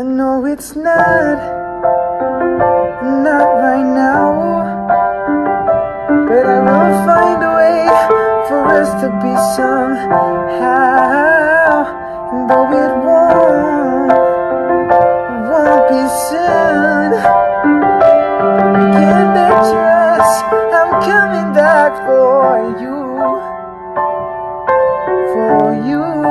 I know it's not, not right now. But I will find a way for us to be somehow. And though it won't, it won't be soon. You can bet trust I'm coming back for you. For you.